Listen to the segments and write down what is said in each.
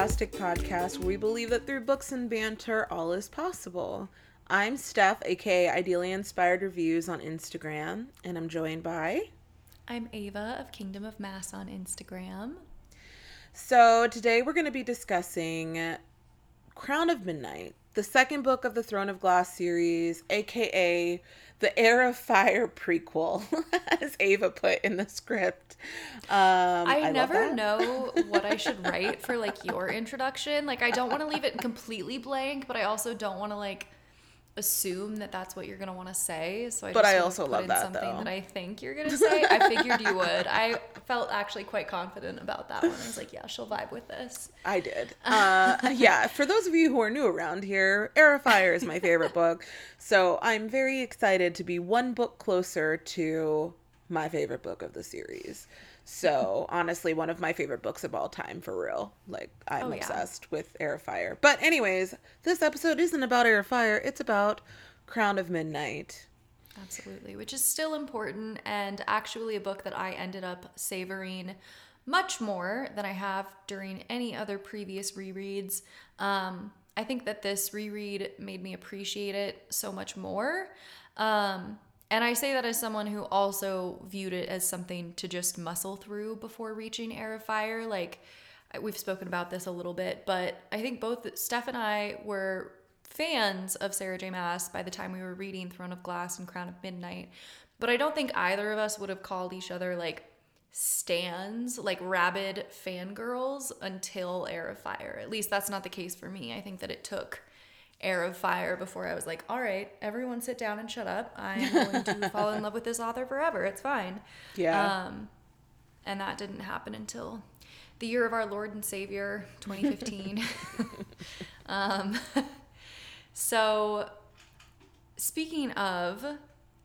Fantastic podcast where we believe that through books and banter, all is possible. I'm Steph, aka Ideally Inspired Reviews on Instagram, and I'm joined by. I'm Ava of Kingdom of Mass on Instagram. So today we're going to be discussing Crown of Midnight, the second book of the Throne of Glass series, aka the Heir of Fire prequel, as Ava put in the script. Um, I, I never know what I should write for like your introduction. Like, I don't want to leave it completely blank, but I also don't want to like assume that that's what you're gonna want to say. So I but I also love that something though. that I think you're gonna say. I figured you would. I felt actually quite confident about that one. I was like, yeah, she'll vibe with this. I did. Uh, yeah. For those of you who are new around here, Fire is my favorite book, so I'm very excited to be one book closer to my favorite book of the series. So honestly, one of my favorite books of all time, for real. Like I'm Oh, yeah. obsessed with Heir of Fire. But anyways, this episode isn't about Heir of Fire. It's about Crown of Midnight. Absolutely, which is still important and actually a book that I ended up savoring much more than I have during any other previous rereads. Um, I think that this reread made me appreciate it so much more. Um, and I say that as someone who also viewed it as something to just muscle through before reaching Heir of Fire. Like, we've spoken about this a little bit, but I think both Steph and I were fans of Sarah J. Maas by the time we were reading Throne of Glass and Crown of Midnight. But I don't think either of us would have called each other like stands, like rabid fangirls until Heir of Fire. At least that's not the case for me. I think that it took Heir of Fire before I was like, all right, everyone sit down and shut up. I'm going to fall in love with this author forever. It's fine. Yeah. Um, and that didn't happen until the year of our Lord and Savior, 2015. um, so, speaking of,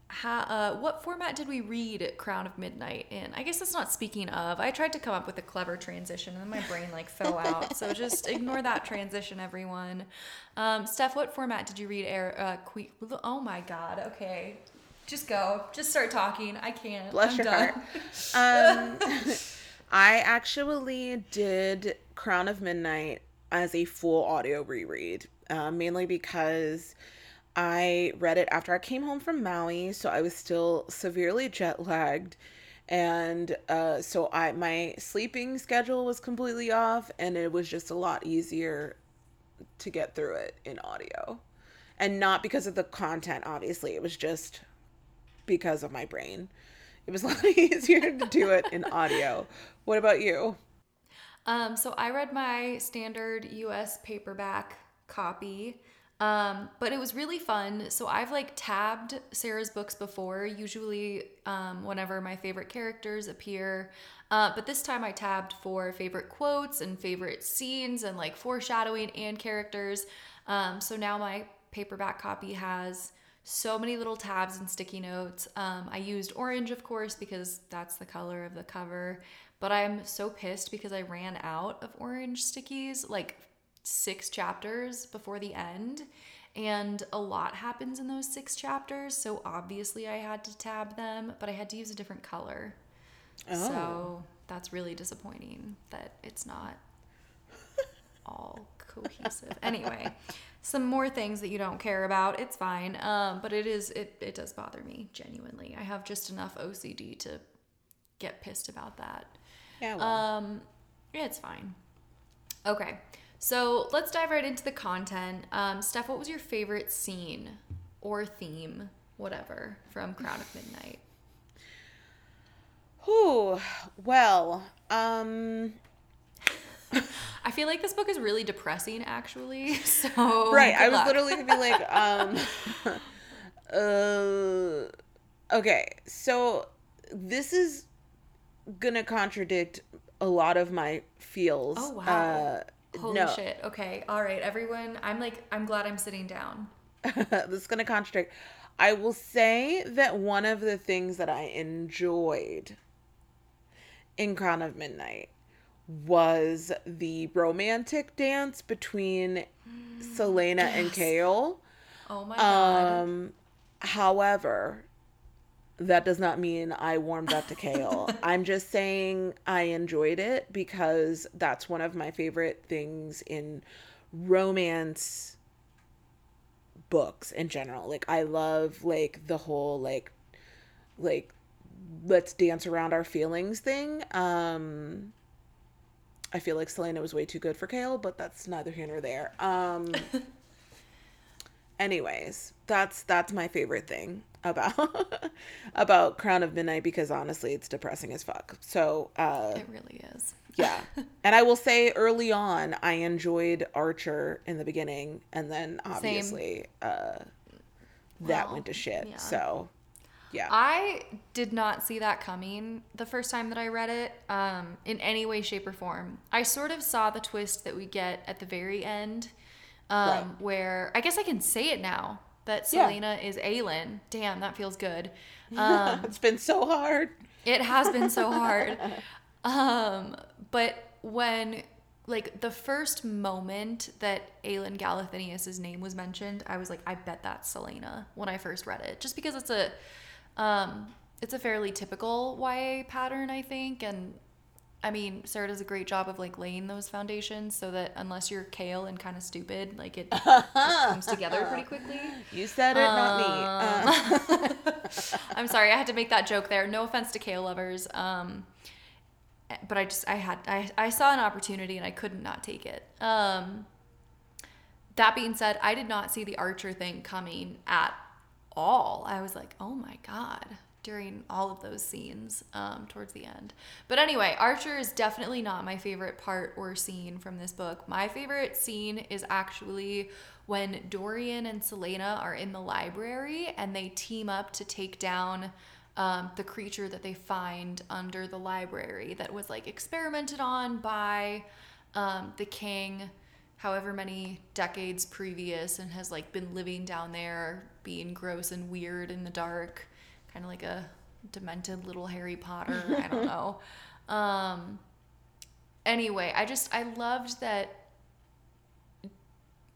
how, uh, what format did we read Crown of Midnight in? I guess that's not speaking of. I tried to come up with a clever transition and then my brain like fell out. So just ignore that transition, everyone. Um, Steph, what format did you read? Air, uh, que- oh my God. Okay. Just go. Just start talking. I can't. Bless I'm your done. heart. Um, I actually did Crown of Midnight as a full audio reread, uh, mainly because I read it after I came home from Maui, so I was still severely jet lagged, and uh, so I my sleeping schedule was completely off, and it was just a lot easier to get through it in audio, and not because of the content. Obviously, it was just because of my brain. It was a lot easier to do it in audio. What about you? Um, so I read my standard US paperback copy. Um, but it was really fun. So I've like tabbed Sarah's books before, usually um, whenever my favorite characters appear. Uh, but this time I tabbed for favorite quotes and favorite scenes and like foreshadowing and characters. Um, so now my paperback copy has so many little tabs and sticky notes. Um, I used orange, of course, because that's the color of the cover. But I'm so pissed because I ran out of orange stickies like six chapters before the end. And a lot happens in those six chapters. So obviously I had to tab them, but I had to use a different color. Oh. So that's really disappointing that it's not all cohesive. anyway, some more things that you don't care about. It's fine. Um, but it is it it does bother me genuinely. I have just enough OCD to get pissed about that. Yeah. Well, Um, yeah, it's fine. Okay, so let's dive right into the content. Um, Steph, what was your favorite scene or theme, whatever, from Crown of Midnight? Whew. Well, um, I feel like this book is really depressing, actually. So right. I was luck. literally gonna be like, um, uh, okay. So this is gonna contradict a lot of my feels. Oh, wow. Uh, Holy no. shit. Okay. All right, everyone. I'm like, I'm glad I'm sitting down. this is going to contradict. I will say that one of the things that I enjoyed in Crown of Midnight was the romantic dance between Celaena and Yes. Chaol. Oh my god. Um, however, that does not mean I warmed up to chaol. I'm just saying I enjoyed it because that's one of my favorite things in romance books in general. Like I love like the whole like like let's dance around our feelings thing. Um I feel like Celaena was way too good for Chaol, but that's neither here nor there. Um anyways, that's that's my favorite thing about about Crown of Midnight because honestly, it's depressing as fuck. So, uh It really is. yeah. And I will say early on, I enjoyed Archer in the beginning, and then obviously uh, that Well, went to shit. yeah. So, yeah. I did not see that coming the first time that I read it um, in any way, shape, or form. I sort of saw the twist that we get at the very end, um, Right. where I guess I can say it now that Yeah. Celaena is Aelin. Damn, that feels good. Um, it's been so hard. it has been so hard. Um, but when like the first moment that Aelin Galathynius's name was mentioned, I was like, I bet that's Celaena when I first read it. Just because it's a um it's a fairly typical YA pattern, I think, and I mean, Sarah does a great job of like laying those foundations so that unless you're chaol and kind of stupid, like it, comes together pretty quickly. You said it, not me. Uh, I'm sorry, I had to make that joke there. No offense to chaol lovers. Um, but I just I had I, I saw an opportunity and I couldn't not take it. Um, that being said, I did not see the Archer thing coming at all. I was like, oh my god, during all of those scenes um, towards the end. But anyway, Archer is definitely not my favorite part or scene from this book. My favorite scene is actually when Dorian and Celaena are in the library and they team up to take down um, the creature that they find under the library that was like experimented on by um, the king however many decades previous and has like been living down there being gross and weird in the dark kind of like a demented little harry potter i don't know. Um anyway i just i loved that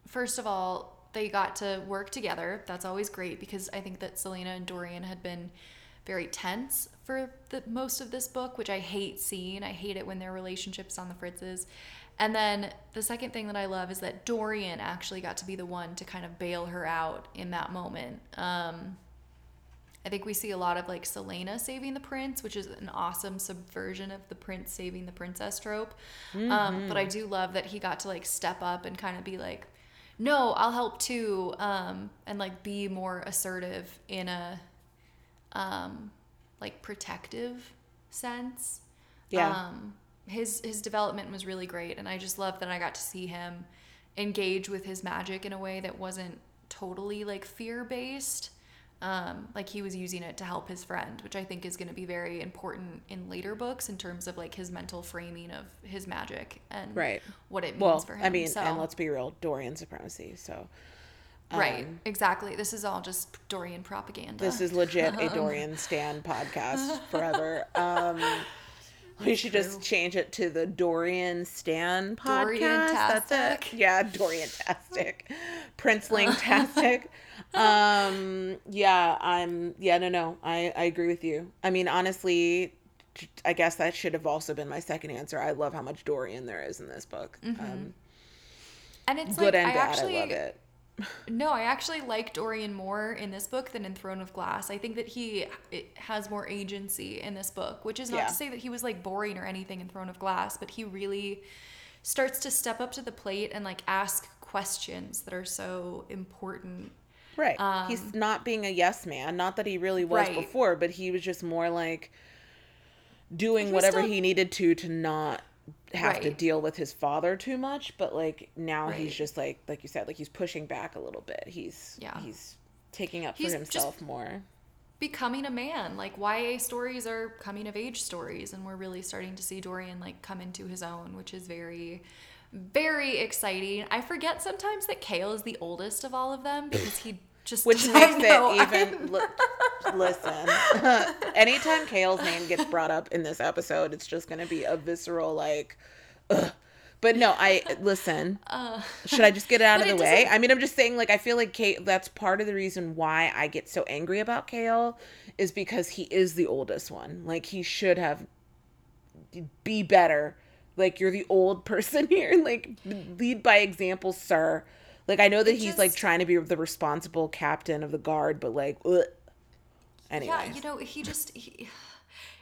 first of all they got to work together. That's always great because i think that celaena and dorian had been very tense for the most of this book which i hate seeing. I hate it when their relationships on the fritzes. And then the second thing that I love is that Dorian actually got to be the one to kind of bail her out in that moment. Um, I think we see a lot of like Celaena saving the prince, which is an awesome subversion of the prince saving the princess trope. Um, but I do love that he got to like step up and kind of be like, no, I'll help too, um, and like be more assertive in a um, like protective sense Yeah. um, his his development was really great, and I just love that I got to see him engage with his magic in a way that wasn't totally like fear based. Um, like he was using it to help his friend, which I think is going to be very important in later books in terms of like his mental framing of his magic and Right. what it means well, for him. I mean, so, and let's be real, Dorian supremacy. So, right, um, exactly. This is all just Dorian propaganda. this is legit a Dorian Stan podcast forever. Um, we should just change it to the Dorian Stan podcast. That's it. Yeah, Dorian Tastic. Princeling Tastic. um, yeah, I'm yeah, no, no. I, I agree with you. I mean, honestly, I guess that should have also been my second answer. I love how much Dorian there is in this book. Um, and it's good like and I bad. actually I love it. No, I actually like Dorian more in this book than in Throne of Glass. I think that he it has more agency in this book, which is not Yeah. to say that he was like boring or anything in Throne of Glass, but he really starts to step up to the plate and like ask questions that are so important. Right. He's um, not being a yes man. Not that he really was Right. before, but he was just more like doing He whatever still- he needed to to not have to deal with his father too much. But like now he's just like like you said, like he's pushing back a little bit. He's Yeah. he's taking up He's for himself more. Becoming a man, like YA stories are coming of age stories, and we're really starting to see Dorian like come into his own, which is very, very exciting. I forget sometimes that Chaol is the oldest of all of them because he just Which makes know, it even li- listen. anytime Chaol's name gets brought up in this episode, it's just gonna be a visceral like ugh, But no, I listen. Uh. should I just get it out of the way? I mean, I'm just saying, like, I feel like Kate. That's part of the reason why I get so angry about Chaol, is because he is the oldest one. Like, he should have be better. Like, you're the old person here. Like, lead by example, sir. Like, I know that It he's like trying to be the responsible captain of the guard, but like, ugh. Anyways. Yeah, you know, he just he,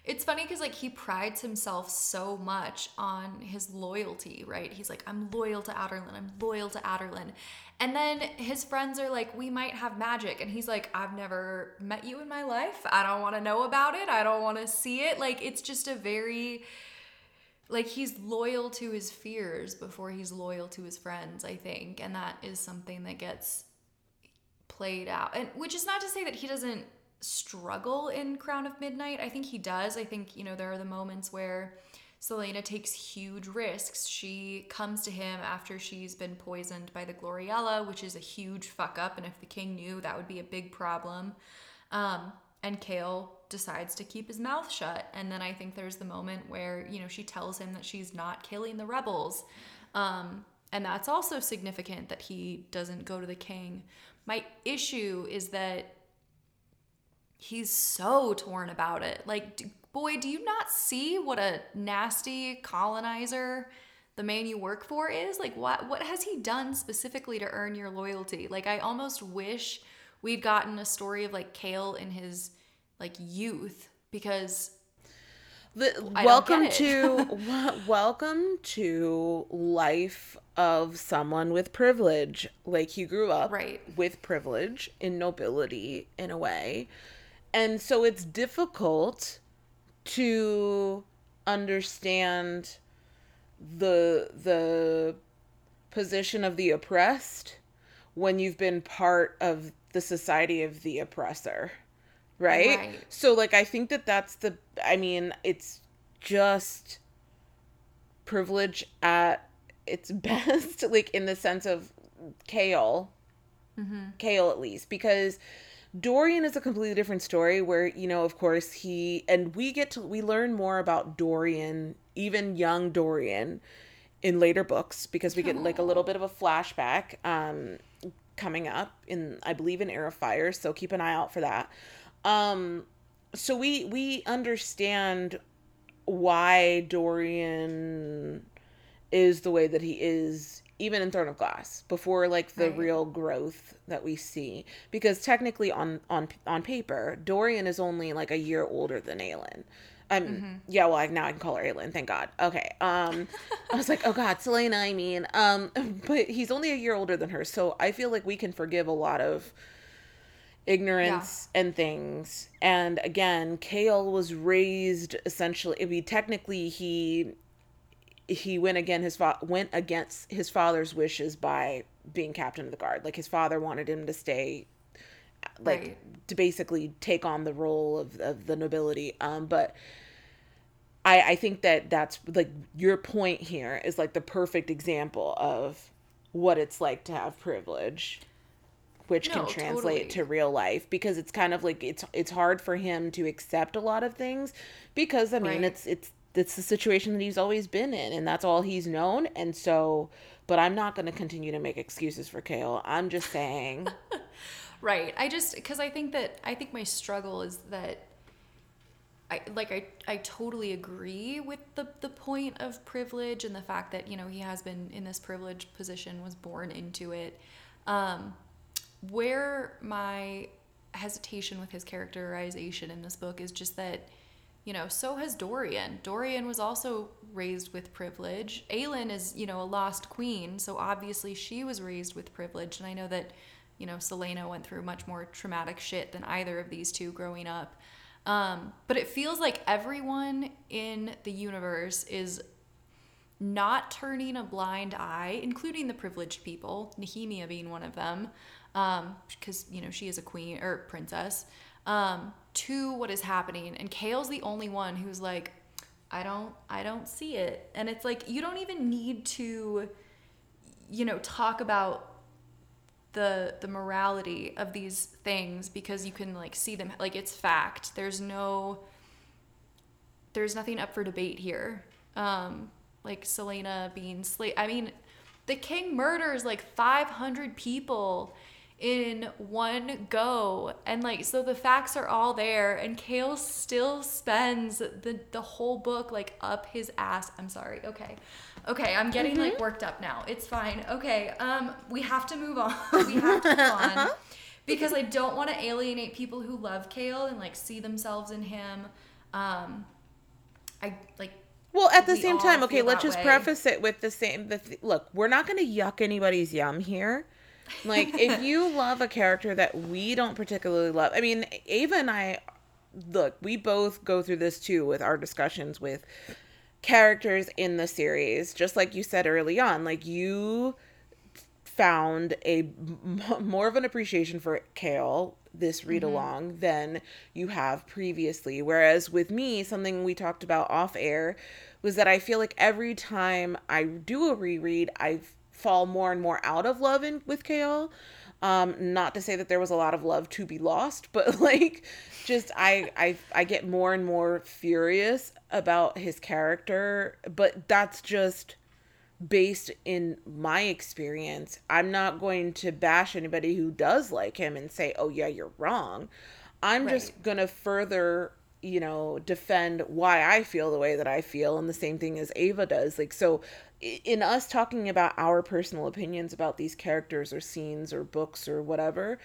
it's funny because like he prides himself so much on his loyalty, right? He's like, I'm loyal to Adarlan, I'm loyal to Adarlan. And then his friends are like, we might have magic. And he's like, I've never met you in my life. I don't want to know about it. I don't want to see it. Like, it's just a very, like, he's loyal to his fears before he's loyal to his friends, I think. And that is something that gets played out. And which is not to say that he doesn't struggle in Crown of Midnight. I think he does. I think, you know, there are the moments where Celaena takes huge risks. She comes to him after she's been poisoned by the Gloriella, which is a huge fuck up. And if the king knew, that would be a big problem. Um, and Chaol decides to keep his mouth shut. And then I think there's the moment where, you know, she tells him that she's not killing the rebels. Um, and that's also significant that he doesn't go to the king. My issue is that he's so torn about it. Like, boy, do you not see what a nasty colonizer the man you work for is? Like, what what has he done specifically to earn your loyalty? Like, I almost wish we'd gotten a story of like Chaol in his like youth because The, welcome to welcome to life of someone with privilege. Like you grew up Right. with privilege in nobility in a way. And so it's difficult to understand the the position of the oppressed when you've been part of the society of the oppressor right? Right. so like i think that that's the i mean it's just privilege at its best like in the sense of chaol chaol at least because dorian is a completely different story where you know of course he and we get to we learn more about dorian even young dorian in later books because we get like a little bit of a flashback um coming up in I believe in Heir of Fire, so keep an eye out for that. Um so we we understand why Dorian is the way that he is even in Throne of Glass before like the Right. real growth that we see because technically on on on paper Dorian is only like a year older than Aelin. Um yeah, well I, now I can call her Aelin, thank God. Okay. Um I was like, "Oh god, Celaena, I mean." Um but he's only a year older than her, so I feel like we can forgive a lot of ignorance and things. And again, Chaol was raised essentially. I mean, technically, he he went again his fa- went against his father's wishes by being captain of the guard. Like his father wanted him to stay, like Right. to basically take on the role of of the nobility. Um, but. I, I think that that's like your point here is like the perfect example of what it's like to have privilege which can translate totally. to real life because it's kind of like it's it's hard for him to accept a lot of things because I mean Right. it's it's it's the situation that he's always been in and that's all he's known and so but I'm not going to continue to make excuses for Chaol. I'm just saying Right. I just because I think that I think my struggle is that I like I I totally agree with the the point of privilege and the fact that you know he has been in this privileged position was born into it. Um, where my hesitation with his characterization in this book is just that you know so has Dorian. Dorian was also raised with privilege. Aelin is you know a lost queen, so obviously she was raised with privilege, and I know that you know Celaena went through much more traumatic shit than either of these two growing up. Um, but it feels like everyone in the universe is not turning a blind eye, including the privileged people, Nehemia being one of them, because you know she is a queen or princess, um, to what is happening. And Chaol's the only one who's like, I don't, I don't see it. And it's like you don't even need to, you know, talk about the the morality of these things because you can like see them like it's fact there's no there's nothing up for debate here um like Celaena being slave. I mean, the king murders like 500 people in one go and like so the facts are all there and Chaol still spends the the whole book like up his ass i'm sorry okay okay i'm getting mm-hmm. like worked up now it's fine okay um we have to move on we have to move on because i don't want to alienate people who love Chaol and like see themselves in him um i like well, at the same time, okay, let's just way. preface it with the same. The th- look, we're not going to yuck anybody's yum here. Like, if you love a character that we don't particularly love, I mean, Ava and I, look, we both go through this too with our discussions with characters in the series. Just like you said early on, like you found a m- more of an appreciation for Chaol this read mm-hmm. along mm-hmm. than you have previously. Whereas with me, something we talked about off air was that I feel like every time I do a reread, I fall more and more out of love in, with Chaol. Um, not to say that there was a lot of love to be lost, but like just I I I get more and more furious about his character, but that's just based in my experience. I'm not going to bash anybody who does like him and say, "Oh yeah, you're wrong." I'm right. just going to further you know defend why i feel the way that i feel and the same thing as ava does like so in us talking about our personal opinions about these characters or scenes or books or whatever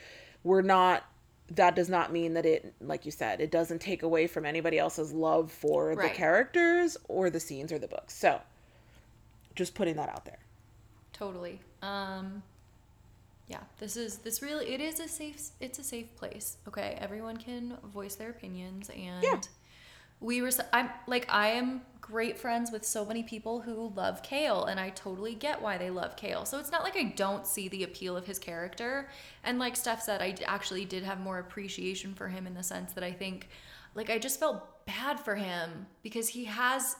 we're not that does not mean that it like you said it doesn't take away from anybody else's love for right. the characters or the scenes or the books so just putting that out there totally um yeah this is this really it is a safe it's a safe place okay everyone can voice their opinions and yeah. We were i'm like i am great friends with so many people who love chaol and i totally get why they love chaol. So it's not like i don't see the appeal of his character. And like steph said i actually did have more appreciation for him in the sense that i think like i just felt bad for him because he has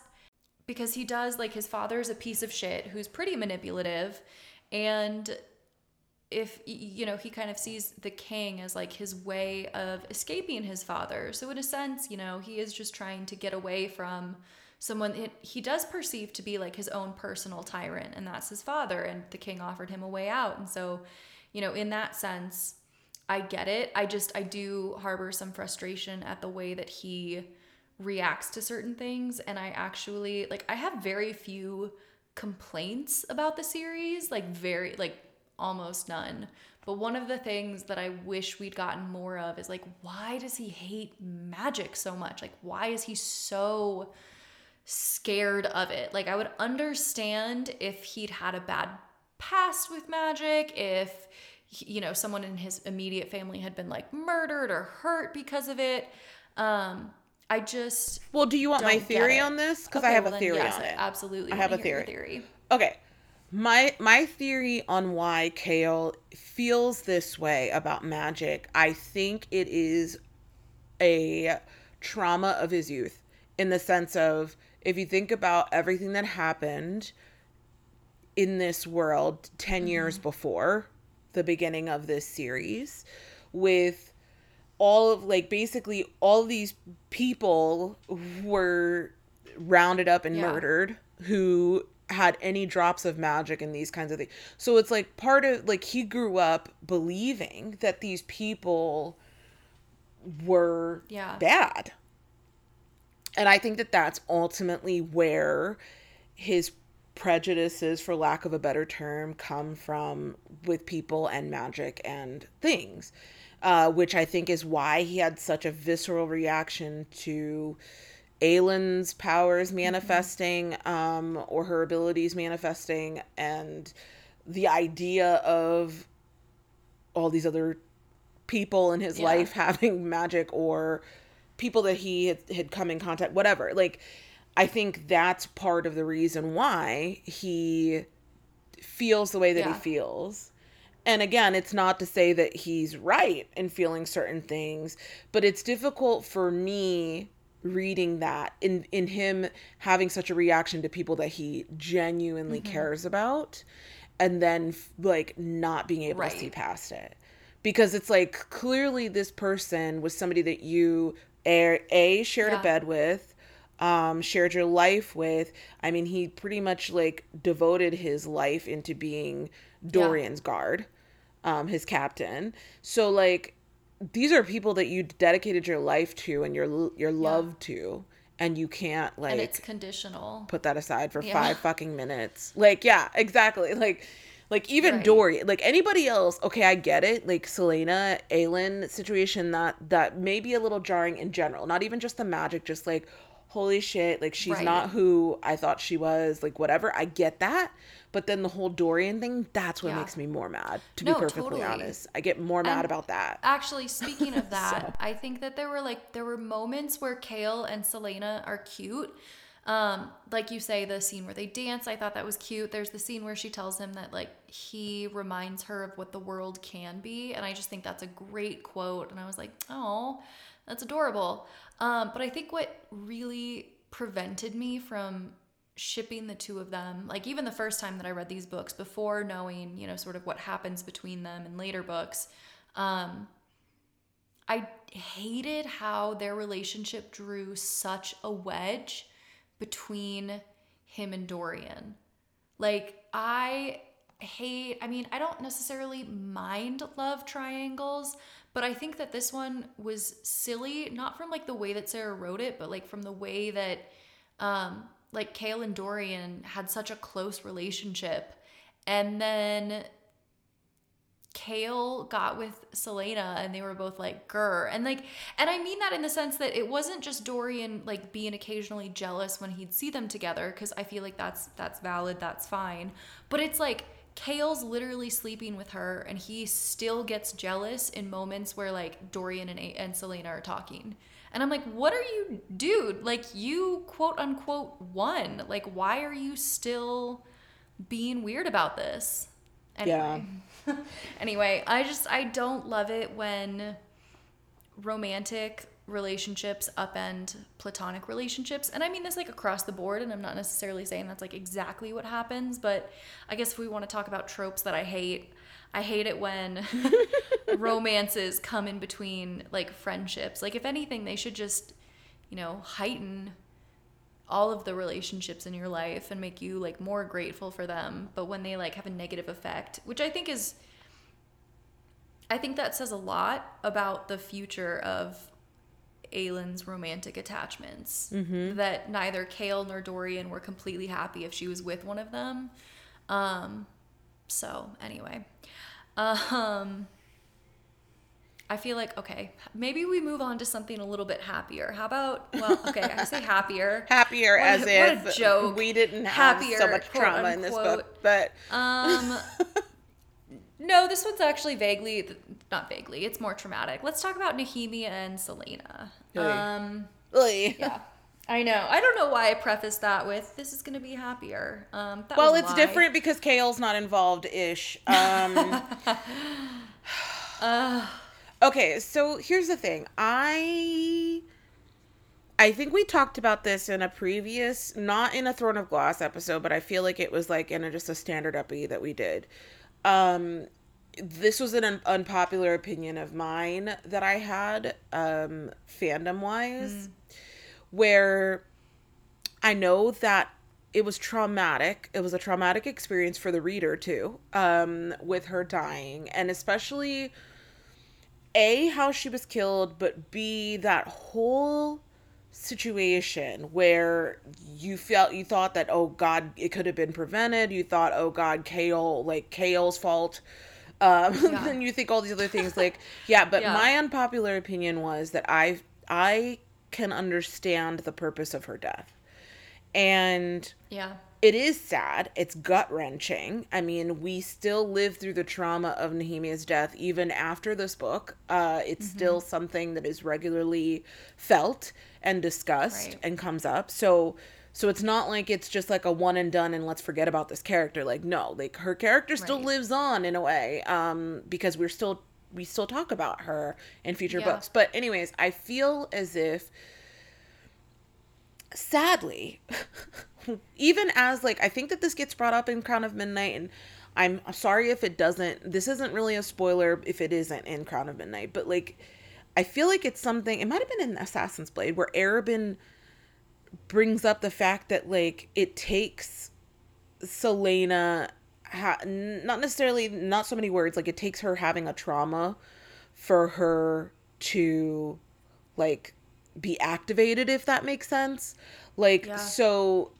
because he does like his father's a piece of shit who's pretty manipulative. And if you know he kind of sees the king as like his way of escaping his father. So in a sense you know he is just trying to get away from someone he does perceive to be like his own personal tyrant and that's his father and the king offered him a way out. And so you know in that sense i get it. I just i do harbor some frustration at the way that he reacts to certain things and i actually like i have very few complaints about the series like very like almost none. But one of the things that I wish we'd gotten more of is like, why does he hate magic so much? Like, why is he so scared of it? Like, I would understand if he'd had a bad past with magic, if, you know, someone in his immediate family had been like murdered or hurt because of it. Um, I just. Well, do you want my theory on this? Because okay, I have well a theory yes, on it. Absolutely. I have a theory. theory. Okay my my theory on why Chaol feels this way about magic, I think it is a trauma of his youth in the sense of if you think about everything that happened in this world 10 mm-hmm. years before the beginning of this series with all of like basically all these people were rounded up and yeah. murdered who had any drops of magic and these kinds of things. So it's like part of like he grew up believing that these people were yeah. bad. And I think that that's ultimately where his prejudices for lack of a better term come from with people and magic and things. Uh, which I think is why he had such a visceral reaction to Aelin's powers mm-hmm. manifesting um, or her abilities manifesting and the idea of all these other people in his yeah. life having magic or people that he had, had come in contact whatever like i think that's part of the reason why he feels the way that yeah. he feels and again it's not to say that he's right in feeling certain things but it's difficult for me reading that in in him having such a reaction to people that he genuinely mm-hmm. cares about and then like not being able right. to see past it because it's like clearly this person was somebody that you a, a shared yeah. a bed with um, shared your life with. I mean, he pretty much like devoted his life into being Dorian's yeah. guard, um, his captain. So like, these are people that you dedicated your life to and your your love yeah. to, and you can't like. And it's conditional. Put that aside for yeah. five fucking minutes. Like, yeah, exactly. Like. Like even right. Dory, like anybody else, okay, I get it. Like celaena Aelin situation that that may be a little jarring in general. Not even just the magic, just like holy shit, like she's right. not who I thought she was, like whatever. I get that. But then the whole Dorian thing, that's what yeah. makes me more mad, to no, be perfectly totally. honest. I get more mad and about that. Actually, speaking of that, so. I think that there were like there were moments where Chaol and Celaena are cute. Um, like you say, the scene where they dance, I thought that was cute. There's the scene where she tells him that like he reminds her of what the world can be, and I just think that's a great quote. And I was like, oh, that's adorable. Um, but I think what really prevented me from shipping the two of them, like even the first time that I read these books, before knowing, you know, sort of what happens between them in later books, um, I hated how their relationship drew such a wedge between him and Dorian. Like, I hate, I mean, I don't necessarily mind love triangles, but I think that this one was silly, not from like the way that Sarah wrote it, but like from the way that um like Chaol and Dorian had such a close relationship. And then Chaol got with Celaena and they were both like grr. And like and I mean that in the sense that it wasn't just Dorian like being occasionally jealous when he'd see them together because I feel like that's that's valid, that's fine. But it's like Chaol's literally sleeping with her, and he still gets jealous in moments where like Dorian and, and Celaena are talking. And I'm like, what are you, dude? Like, you quote unquote won. Like, why are you still being weird about this? Anyway. Yeah. anyway, I just, I don't love it when romantic relationships upend platonic relationships. And i mean this like across the board and i'm not necessarily saying that's like exactly what happens but i guess if we want to talk about tropes that i hate i hate it when romances come in between like friendships. Like if anything they should just you know heighten all of the relationships in your life and make you like more grateful for them but when they like have a negative effect which i think is I think that says a lot about the future of Aelin's romantic attachments. Mm-hmm. That neither Chaol nor Dorian were completely happy if she was with one of them. Um, so anyway, um, I feel like okay, maybe we move on to something a little bit happier. How about well, okay, I say happier, happier what as a, if joke. we didn't have happier, so much trauma unquote. in this book, but um. No, this one's actually vaguely, not vaguely, it's more traumatic. Let's talk about Nehemia and Celaena. Um, yeah. I know. I don't know why I prefaced that with this is going to be happier. Um, well, it's why. different because Chaol's not involved ish. Um, uh, okay, so here's the thing. I I think we talked about this in a previous, not in a Throne of Glass episode, but I feel like it was like in a, just a standard epi that we did. Um, this was an un- unpopular opinion of mine that I had, um, fandom wise, mm. where I know that it was traumatic. It was a traumatic experience for the reader too, um, with her dying, and especially a how she was killed, but b that whole situation where you felt you thought that oh god it could have been prevented you thought oh god chaol like chaol's fault um yeah. then you think all these other things like yeah but yeah. my unpopular opinion was that I I can understand the purpose of her death and yeah it is sad. It's gut wrenching. I mean, we still live through the trauma of Nehemia's death even after this book. Uh, it's mm-hmm. still something that is regularly felt and discussed right. and comes up. So, so it's not like it's just like a one and done and let's forget about this character. Like, no, like her character still right. lives on in a way um, because we're still we still talk about her in future yeah. books. But anyways, I feel as if sadly even as like I think that this gets brought up in Crown of Midnight and I'm sorry if it doesn't this isn't really a spoiler if it isn't in Crown of Midnight, but like I feel like it's something it might have been in Assassin's Blade where Arobynn brings up the fact that like it takes Celaena ha- not necessarily not so many words like it takes her having a trauma for her to like be activated if that makes sense like Yeah. so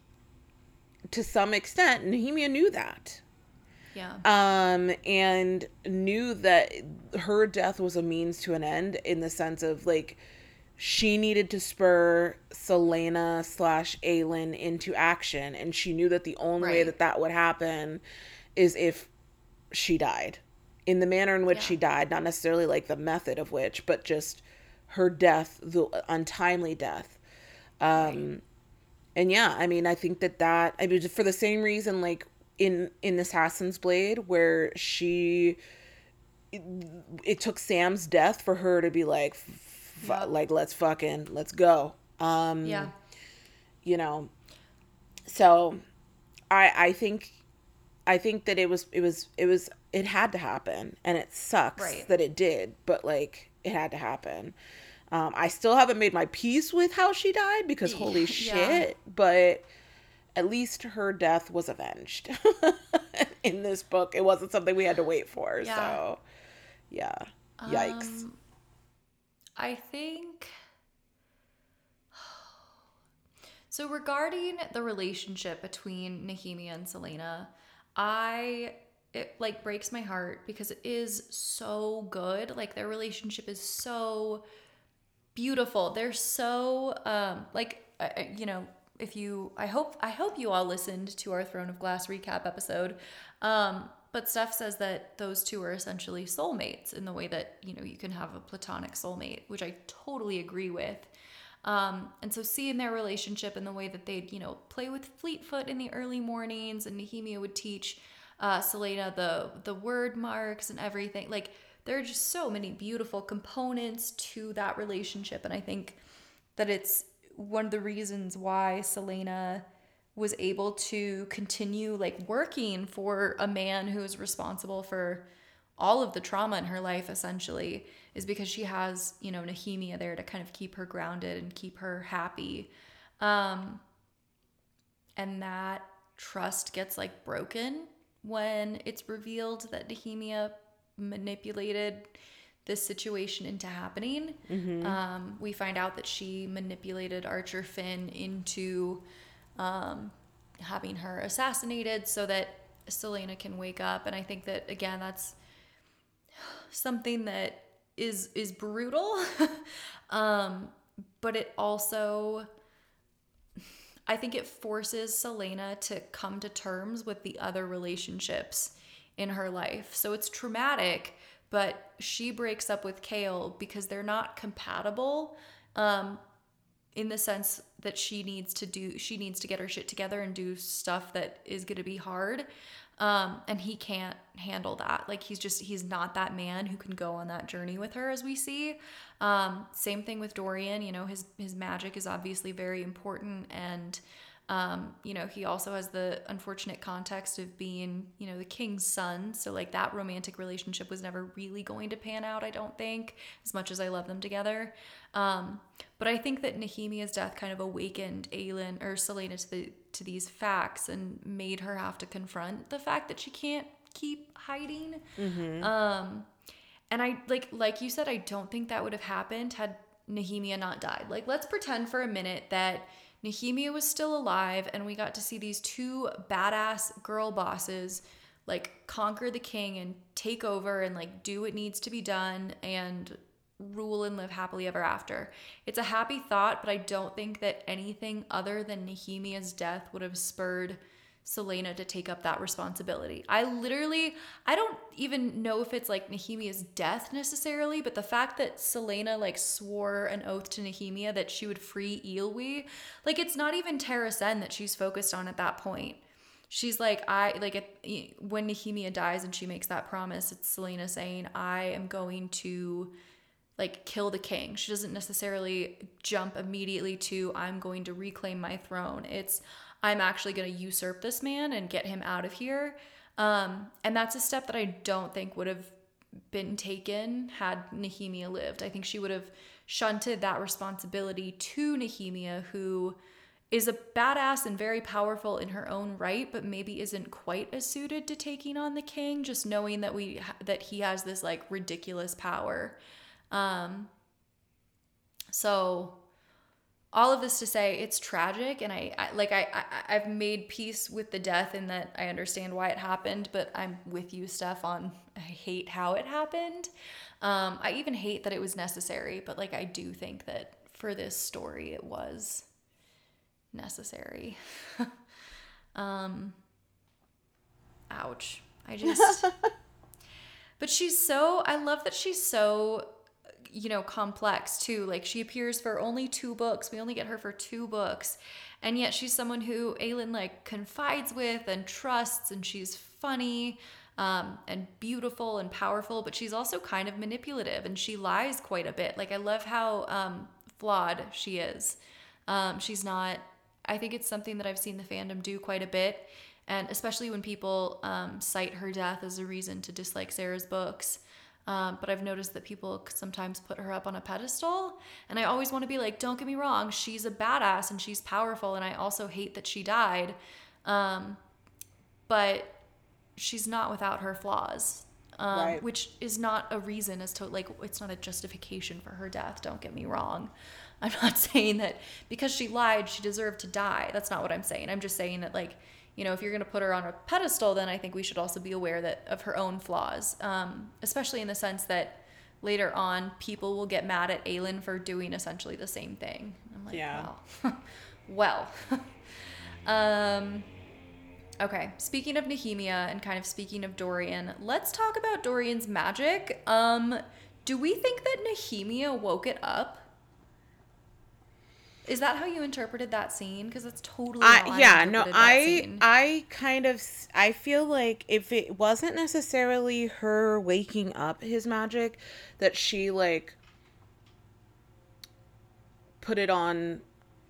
to some extent Nehemia knew that Yeah. um and knew that her death was a means to an end in the sense of like she needed to spur Celaena slash Aelin into action and she knew that the only way that that would happen is if she died in the manner in which Yeah. she died not necessarily like the method of which but just her death the untimely death um and yeah i mean i think that that i mean for the same reason like in in assassin's blade where she it, it took sam's death for her to be like f- Yeah. like let's fucking let's go um yeah. you know so i i think i think that it was it was it was it had to happen and it sucks Right. that it did but like it had to happen um i still haven't made my peace with how she died because holy Yeah. shit but at least her death was avenged in this book it wasn't something we had to wait for Yeah. so yeah yikes Um, I think. So, regarding the relationship between Nehemia and Celaena, I. It like breaks my heart because it is so good. Like their relationship is so beautiful. They're so um like I- you know, if you I hope I hope you all listened to our Throne of Glass recap episode. Um but Steph says that those two are essentially soulmates in the way that, you know, you can have a platonic soulmate, which I totally agree with. Um, and so seeing their relationship and the way that they'd, you know, play with Fleetfoot in the early mornings and Nehemia would teach uh, Celaena the the word marks and everything. Like there are just so many beautiful components to that relationship. And I think that it's one of the reasons why Celaena was able to continue like working for a man who is responsible for all of the trauma in her life essentially is because she has you know Nehemia there to kind of keep her grounded and keep her happy um and that trust gets like broken when it's revealed that Nehemia manipulated this situation into happening um, we find out that she manipulated Archer Finn into um, having her assassinated so that Celaena can wake up. And I think that again, that's something that is is brutal, um, but it also. I think it forces Celaena to come to terms with the other relationships in her life. So it's traumatic, but she breaks up with Chaol because they're not compatible. Um, in the sense that she needs to do she needs to get her shit together and do stuff that is going to be hard um and he can't handle that. Like he's just he's not that man who can go on that journey with her as we see. Um same thing with Dorian you know his his magic is obviously very important. And um you know he also has the unfortunate context of being you know the king's son. So like that romantic relationship was never really going to pan out i don't think as much as i love them together. Um but i think that nehemia's death kind of awakened aelin or celaena to the to these facts and made her have to confront the fact that she can't keep hiding um and I like like you said, I don't think that would have happened had Nehemia not died. Like let's pretend for a minute that Nehemia was still alive and we got to see these two badass girl bosses like conquer the king and take over and like do what needs to be done and rule and live happily ever after. It's a happy thought, but I don't think that anything other than Nehemia's death would have spurred Celaena to take up that responsibility. I literally, I don't even know if it's like Nehemia's death necessarily, but the fact that Celaena like swore an oath to Nehemia that she would free Eyllwe, like it's not even Terrasen that she's focused on at that point. She's like, I like it, when Nehemia dies and she makes that promise, it's Celaena saying, I am going to like kill the king. She doesn't necessarily jump immediately to I'm going to reclaim my throne. It's I'm actually going to usurp this man and get him out of here. Um, and that's a step that I don't think would have been taken had Nehemia lived. I think she would have shunted that responsibility to Nehemia, who is a badass and very powerful in her own right, but maybe isn't quite as suited to taking on the king. Just knowing that we that he has this like ridiculous power. Um, so all of this to say it's tragic and I, I like I, I i've made peace with the death in that i understand why it happened but i'm with you steph on i hate how it happened. Um, i even hate that it was necessary but like i do think that for this story it was necessary. Um ouch. I just but she's so i love that she's so you know, complex too. Like she appears for only two books. We only get her for two books. And yet she's someone who Aelin like confides with and trusts and she's funny um, and beautiful and powerful, but she's also kind of manipulative and she lies quite a bit. Like I love how um, flawed she is. Um, she's not, I think it's something that I've seen the fandom do quite a bit. And especially when people um, cite her death as a reason to dislike Sarah's books. Um, but I've noticed that people sometimes put her up on a pedestal. And I always want to be like, don't get me wrong, she's a badass and she's powerful. And I also hate that she died. Um, but she's not without her flaws. Um, right. Which is not a reason as to, like, it's not a justification for her death. Don't get me wrong. I'm not saying that because she lied, she deserved to die. That's not what I'm saying. I'm just saying that, like, you know, if you're going to put her on a pedestal, then I think we should also be aware that of her own flaws, um, especially in the sense that later on people will get mad at Aelin for doing essentially the same thing. I'm like, yeah. well, well. um, okay. Speaking of Nehemia and kind of speaking of Dorian, let's talk about Dorian's magic. Um, do we think that Nehemia woke it up? Is that how you interpreted that scene? Because it's totally. I, yeah, no, I I kind of I feel like if it wasn't necessarily her waking up his magic, that she like put it on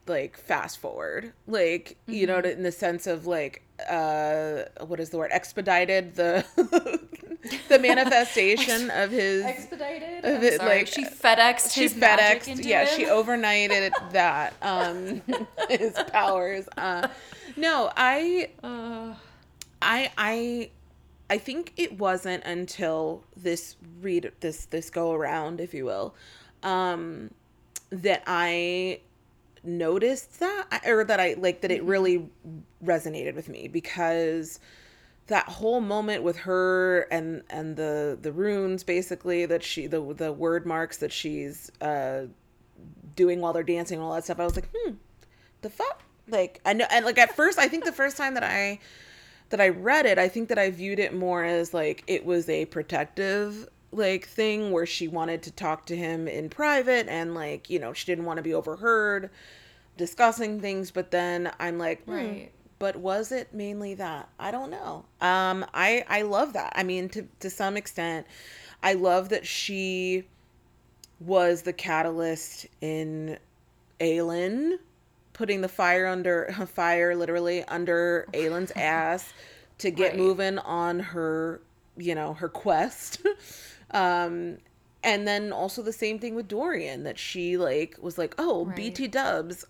like fast forward like mm-hmm. you know mm-hmm. in the sense of like uh what is the word expedited the the manifestation of his expedited of it, like she FedExed she FedExed yeah him. she overnighted that um his powers uh no I uh. I I I think it wasn't until this read this this go around if you will um that I noticed that or that I like that it mm-hmm. really resonated with me because that whole moment with her and and the the runes basically that she the the word marks that she's uh doing while they're dancing and all that stuff I was like hmm the fuck? Like I know and like at first I think the first time that I that I read it I think that I viewed it more as like it was a protective like thing where she wanted to talk to him in private and like you know she didn't want to be overheard discussing things but then i'm like hmm, right but was it mainly that i don't know um i i love that i mean to to some extent i love that she was the catalyst in Aelin putting the fire under fire literally under Aelin's ass to get right. moving on her you know her quest Um, and then also the same thing with Dorian that she like was like, "Oh, right. BT Dubs."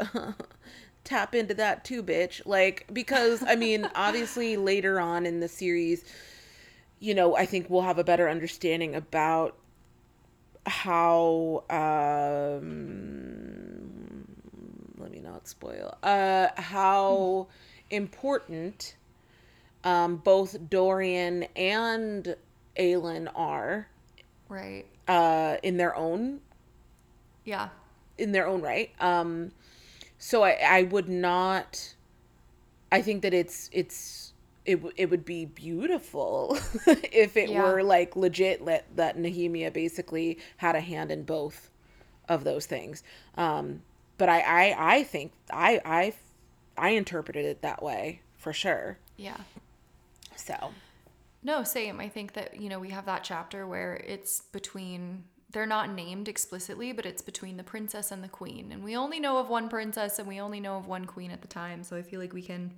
Tap into that too, bitch. Like because I mean, obviously later on in the series, you know, I think we'll have a better understanding about how um let me not spoil. Uh how important um both Dorian and Aelin are right uh in their own yeah in their own right um so i i would not i think that it's it's it, it would be beautiful if it yeah. were like legit let, that Nehemia basically had a hand in both of those things. Um, but I, I, I think I, I, I interpreted it that way for sure. Yeah. So no, same. I think that, you know, we have that chapter where it's between, they're not named explicitly, but it's between the princess and the queen. And we only know of one princess and we only know of one queen at the time. So I feel like we can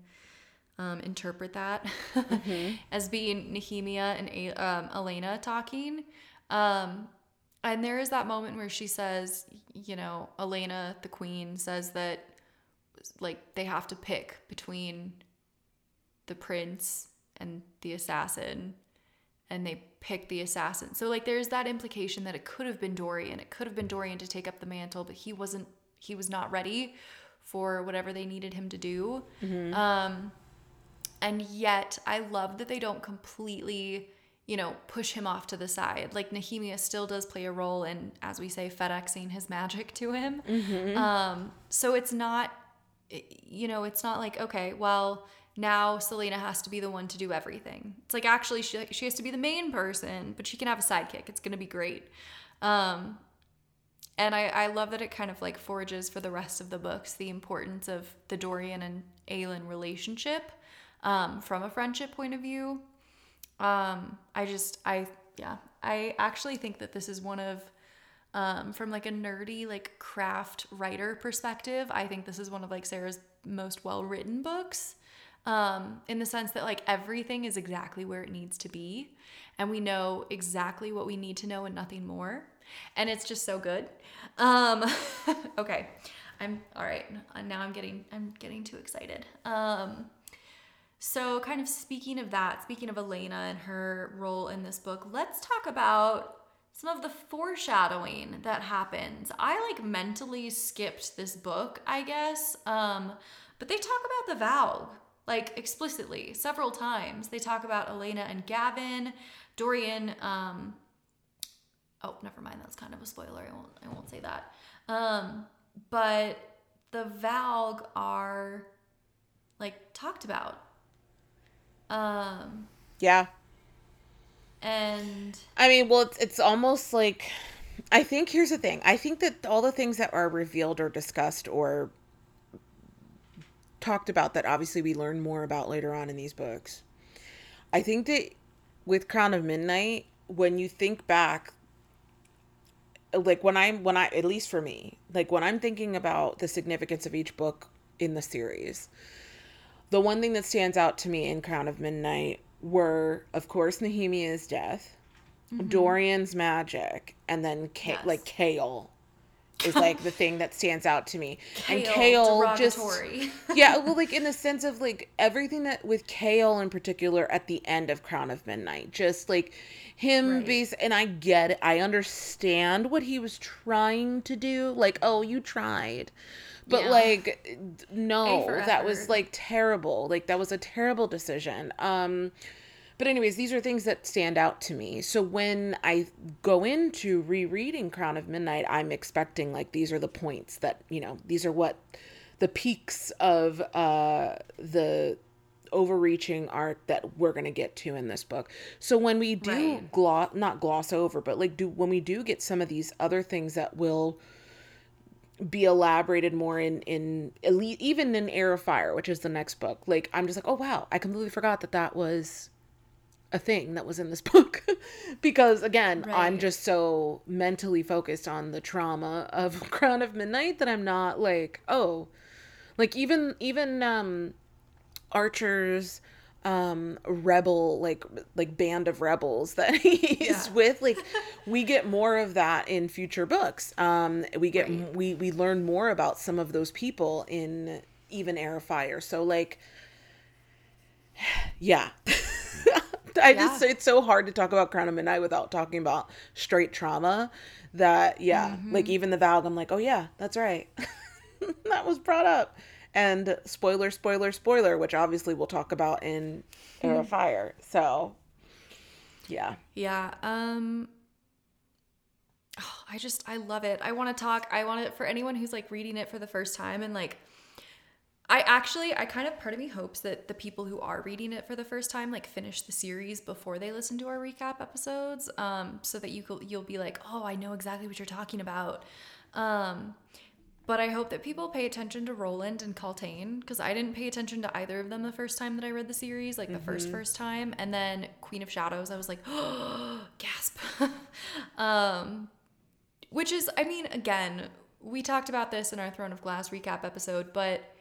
um, interpret that mm-hmm. as being Nehemia and um, Elena talking. Um, and there is that moment where she says, you know, Elena, the queen, says that like they have to pick between the prince and the assassin and they pick the assassin. So like there's that implication that it could have been Dorian. It could have been Dorian to take up the mantle, but he wasn't he was not ready for whatever they needed him to do. Mm-hmm. Um and yet I love that they don't completely you know, push him off to the side. Like Nehemia still does play a role in, as we say, FedExing his magic to him. Mm-hmm. Um, so it's not, you know, it's not like, okay, well, now Celaena has to be the one to do everything. It's like actually she she has to be the main person, but she can have a sidekick. It's gonna be great. Um, and I, I love that it kind of like forges for the rest of the books the importance of the Dorian and Aelin relationship um, from a friendship point of view. Um, I just I yeah I actually think that this is one of um, from like a nerdy like craft writer perspective. I think this is one of like Sarah's most well written books um, in the sense that like everything is exactly where it needs to be and we know exactly what we need to know and nothing more and it's just so good. Um, okay. I'm all right. Now i'm getting i'm getting too excited. Um, so kind of speaking of that speaking of elena and her role in this book let's talk about some of the foreshadowing that happens. I like mentally skipped this book i guess. Um, but they talk about the Valg like explicitly several times. They talk about Elena and Gavin, Dorian. Um, oh, never mind. That's kind of a spoiler. I won't. I won't say that. Um, but the Valg are like talked about. Um, yeah. And I mean, well, it's, it's almost like I think here's the thing. I think that all the things that are revealed or discussed or talked about that obviously we learn more about later on in these books. I think that with Crown of Midnight, when you think back, like when I'm when I at least for me, like when I'm thinking about the significance of each book in the series, the one thing that stands out to me in Crown of Midnight were, of course, Nehemia's death, mm-hmm. Dorian's magic, and then Ka- yes. like Chaol is like the thing that stands out to me. Chaol, and chaol just yeah, well, like in the sense of like everything that with chaol in particular at the end of Crown of Midnight, just like him right. base and I get it, I understand what he was trying to do. Like, oh, you tried. But yeah. like no, that was like terrible. Like that was a terrible decision. Um but anyways, these are things that stand out to me. So when I go into rereading Crown of Midnight, I'm expecting like these are the points that, you know, these are what the peaks of uh the overreaching art that we're going to get to in this book. So when we do right. gloss not gloss over, but like do when we do get some of these other things that will be elaborated more in in even in Heir of Fire, which is the next book. Like I'm just like, "Oh wow, I completely forgot that that was a thing that was in this book because again right. i'm just so mentally focused on the trauma of crown of midnight that i'm not like oh like even even um archer's um rebel like like band of rebels that he's yeah. with like we get more of that in future books um we get right. we we learn more about some of those people in even Heir of Fire so like yeah I yeah. just it's so hard to talk about Crown of Midnight without talking about straight trauma. That yeah, mm-hmm. like even the Valg, I'm like, oh yeah, that's right, that was brought up. And spoiler, spoiler, spoiler, which obviously we'll talk about in Heir of Fire. So yeah, yeah. Um, oh, I just I love it. I want to talk. I want it for anyone who's like reading it for the first time and like I actually, I kind of part of me hopes that the people who are reading it for the first time like finish the series before they listen to our recap episodes, um, so that you could, you'll be like, oh, I know exactly what you're talking about. Um, but I hope that people pay attention to Roland and Kaltain because I didn't pay attention to either of them the first time that I read the series, like the mm-hmm. first first time, and then Queen of Shadows, I was like, oh, gasp. um, which is, I mean, again, we talked about this in our Throne of Glass recap episode, but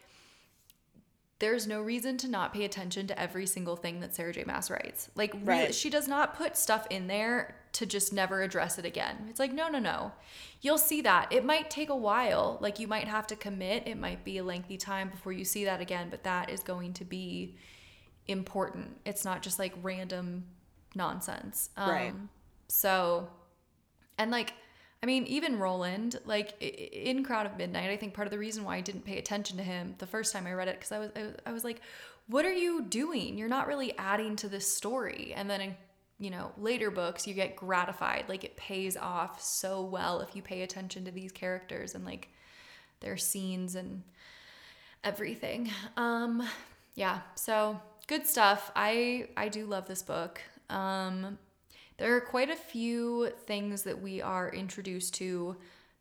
there's no reason to not pay attention to every single thing that Sarah J. Maas writes. Like, really, Right. she does not put stuff in there to just never address it again. It's like, no, no, no. You'll see that. It might take a while. Like, you might have to commit. It might be a lengthy time before you see that again, but that is going to be important. It's not just like random nonsense. Um, Right. So, and like, I mean, even Roland, like in Crown of Midnight, I think part of the reason why I didn't pay attention to him the first time I read it, because I was, I was, I was like, what are you doing? You're not really adding to this story. And then in, you know, later books, you get gratified. Like it pays off so well if you pay attention to these characters and like their scenes and everything. Um, yeah, so good stuff. I I do love this book. Um, there are quite a few things that we are introduced to,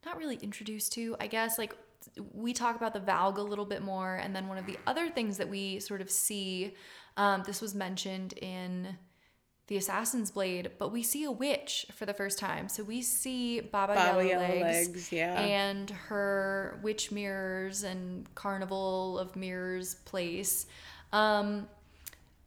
not really introduced to, I guess. Like we talk about the Valg a little bit more, and then one of the other things that we sort of see, um, this was mentioned in the Assassin's Blade, but we see a witch for the first time. So we see Baba, Baba Yellow, Yellow Legs, Legs, yeah. and her witch mirrors and Carnival of Mirrors place. Um,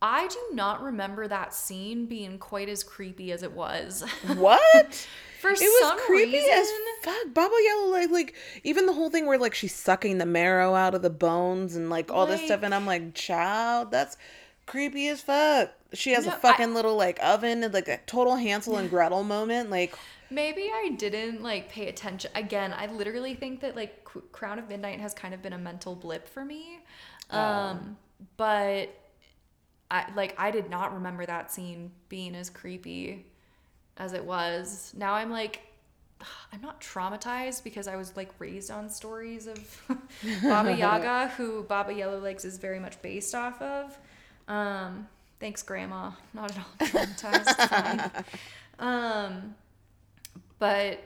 I do not remember that scene being quite as creepy as it was. What? For It was some creepy reason, as fuck. Baba Yellow like like even the whole thing where like she's sucking the marrow out of the bones and like all this stuff, and I'm like, child, that's creepy as fuck. She has No, a I- fucking little like oven and like a total Hansel and Gretel moment. Like, maybe I didn't like pay attention. Again, I literally think that like Crown of Midnight has kind of been a mental blip for me. Um, but I like I did not remember that scene being as creepy as it was. Now I'm like I'm not traumatized because I was like raised on stories of Baba Yaga, who Baba Yellow Legs is very much based off of. Um, thanks, Grandma. Not at all traumatized. Um, but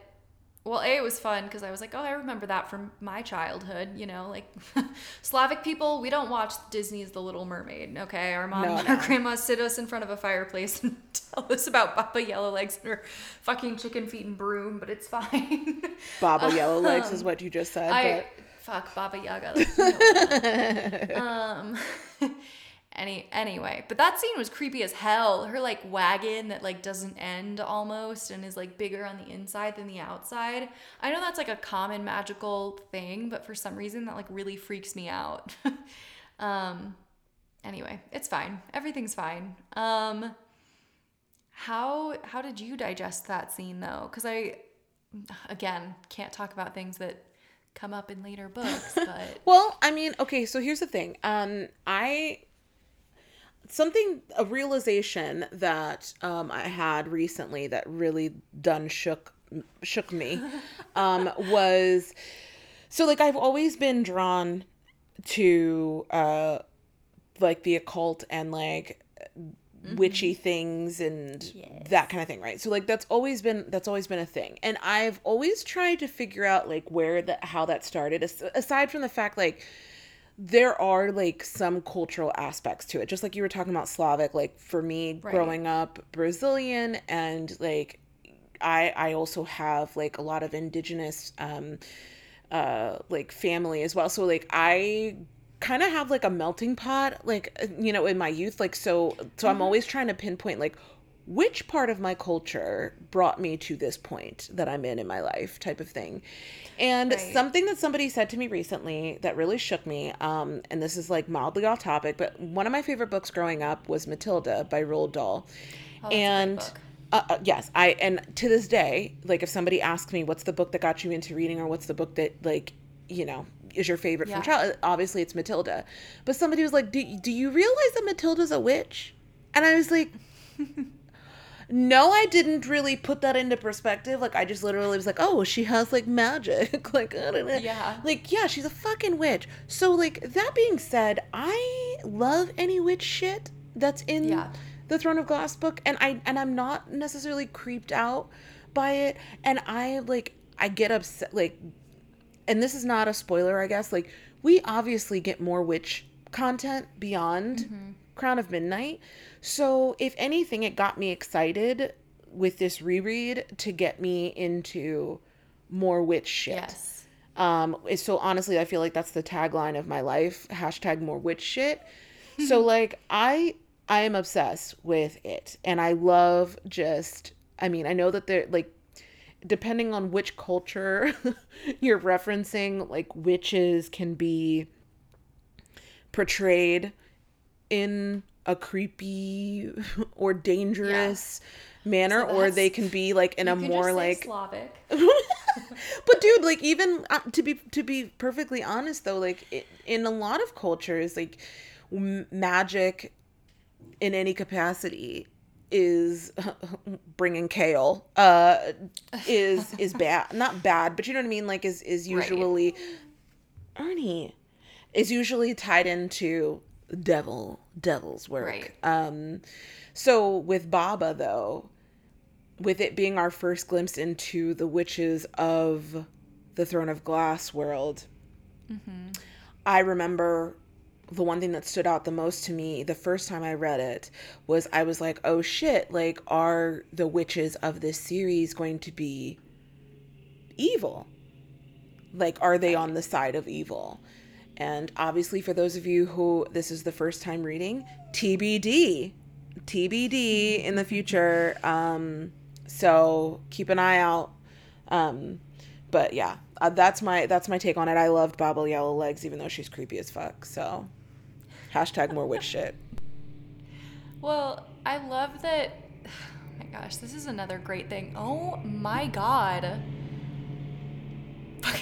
well, a it was fun because I was like, oh, I remember that from my childhood. You know, like Slavic people, we don't watch Disney's The Little Mermaid. Okay, our mom, No, and our no. grandma sit us in front of a fireplace and tell us about Baba Yellow Legs and her fucking chicken feet and broom. But it's fine. Baba Yellow Legs is what you just said. I fuck Baba Yaga. like, you know. um. Any anyway, but that scene was creepy as hell. Her like wagon that like doesn't end almost and is like bigger on the inside than the outside. I know that's like a common magical thing, but for some reason that like really freaks me out. um anyway, it's fine. Everything's fine. Um how how did you digest that scene though? Cuz I again, can't talk about things that come up in later books, but Well, I mean, okay, so here's the thing. Um, I something a realization that um I had recently that really done shook shook me um was so like I've always been drawn to uh like the occult and like witchy things and that kind of thing right? So like that's always been that's always been a thing. And i've always tried to figure out like where that how that started as- aside from the fact like there are like some cultural aspects to it. Just like you were talking about slavic like for me Right. growing up brazilian and like i i also have like a lot of indigenous um uh like family as well. So like i kind of have like a melting pot like you know in my youth like so so i'm always trying to pinpoint like which part of my culture brought me to this point that i'm in in my life type of thing and Right. something that somebody said to me recently that really shook me um and this is like mildly off topic but one of my favorite books growing up was matilda by roald dahl Oh, that's a great and book. uh, uh, yes i and to this day like if somebody asks me what's the book that got you into reading or what's the book that like you know is your favorite Yeah. from childhood, obviously it's matilda but somebody was like do, do you realize that matilda's a witch and i was like no i didn't really put that into perspective. Like i just literally was like oh she has like magic. Like i don't know. Yeah. like yeah she's a fucking witch. So like that being said i love any witch shit that's in Yeah. the throne of glass book and i and i'm not necessarily creeped out by it. And i like i get upset like and this is not a spoiler i guess. Like we obviously get more witch content beyond mm-hmm. Crown of midnight so if anything it got me excited with this reread to get me into more witch shit Yes. Um, so honestly, I feel like that's the tagline of my life. Hashtag more witch shit. so like I I am obsessed with it, and I love just. I mean, I know that they're like depending on which culture you're referencing, like witches can be portrayed in a creepy or dangerous yeah. manner, so or they can be like in a more like Slavic. but dude, like even uh, to be to be perfectly honest though, like it, in a lot of cultures, like m- magic in any capacity is bringing kale uh is is bad not bad but you know what i mean like is is usually right. ernie is usually tied into devil devil's work right. um so with baba though with it being our first glimpse into the witches of the throne of glass world mm-hmm. i remember the one thing that stood out the most to me the first time I read it was I was like, oh shit, like, are the witches of this series going to be evil? Like, are they on the side of evil? And obviously, for those of you who this is the first time reading, TBD, TBD in the future. Um, so keep an eye out. Um, but yeah, uh, that's my that's my take on it. I loved Baba Yellow Legs, even though she's creepy as fuck. So Hashtag more witch shit. Well, I love that. Oh my gosh, this is another great thing. Oh my god.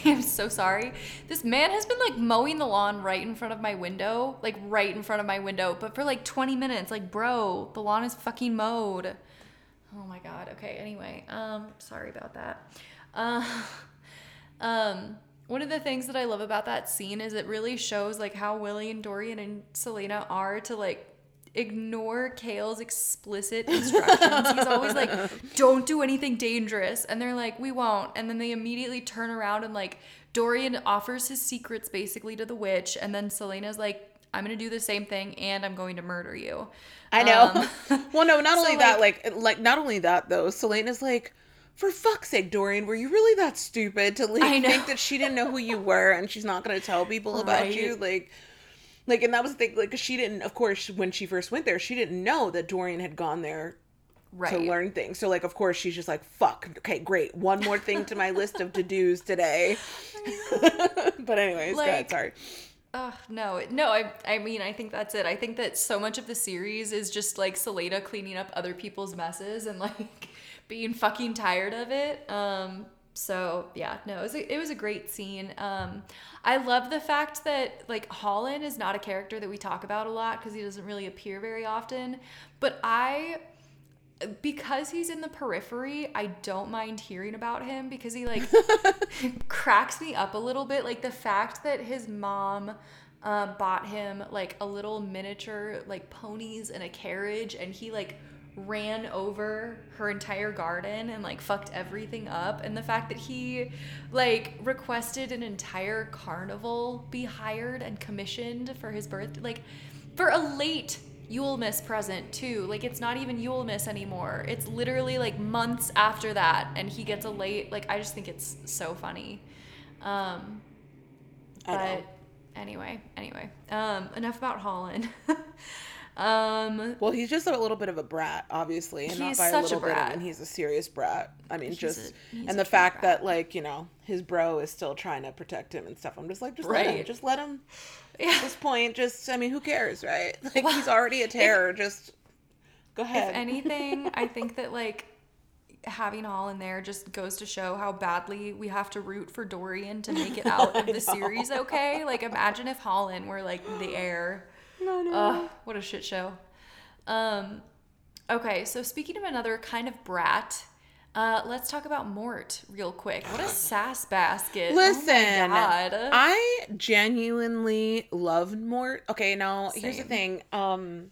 I'm so sorry. This man has been like mowing the lawn right in front of my window, like right in front of my window, but for like 20 minutes. Like, bro, the lawn is fucking mowed. Oh my god. Okay. Anyway, um, sorry about that. Uh, um, one of the things that I love about that scene is it really shows like how Willie and Dorian and Celaena are to like ignore Chaol's explicit instructions. He's always like, "Don't do anything dangerous," and they're like, "We won't." And then they immediately turn around and like Dorian offers his secrets basically to the witch, and then Celaena's like, "I'm gonna do the same thing, and I'm going to murder you." I know. Um, well, no, not so only that, like, like not only that though. Celaena's like for fuck's sake, Dorian, were you really that stupid to like think that she didn't know who you were and she's not going to tell people about right. you? Like, like, and that was the thing. Like, she didn't. Of course, when she first went there, she didn't know that Dorian had gone there right. to learn things. So, like, of course, she's just like, "Fuck, okay, great, one more thing to my list of to dos today." but anyways, like, ahead. Sorry. Uh, no, no. I, I mean, I think that's it. I think that so much of the series is just like Celaena cleaning up other people's messes and like being fucking tired of it. Um, so yeah, no, it was a, it was a great scene. Um, I love the fact that like Hollin is not a character that we talk about a lot because he doesn't really appear very often. But I, because he's in the periphery, I don't mind hearing about him because he like cracks me up a little bit. Like the fact that his mom. Uh, bought him like a little miniature like ponies and a carriage and he like ran over her entire garden and like fucked everything up and the fact that he like requested an entire carnival be hired and commissioned for his birthday like for a late Yulemas present too. Like it's not even Yulemas anymore. It's literally like months after that and he gets a late like I just think it's so funny. Um but anyway, anyway. Um enough about Hollin. Um, well, he's just a little bit of a brat, obviously, and not by a little a bit. I mean, he's a serious brat. I mean, he's just a, and the fact brat. that like you know his bro is still trying to protect him and stuff. I'm just like, just right. let him, just let him. Yeah. At this point, just I mean, who cares, right? Like well, he's already a terror. If, just go ahead. If anything, I think that like having Hollin there just goes to show how badly we have to root for Dorian to make it out of the series okay. Like imagine if Hollin were like the heir no, no. Ugh, what a shit show. Um, okay, so speaking of another kind of brat, uh, let's talk about Mort real quick. What a sass basket. Oh Listen, oh I genuinely loved Mort. Okay, now Same. here's the thing. Um,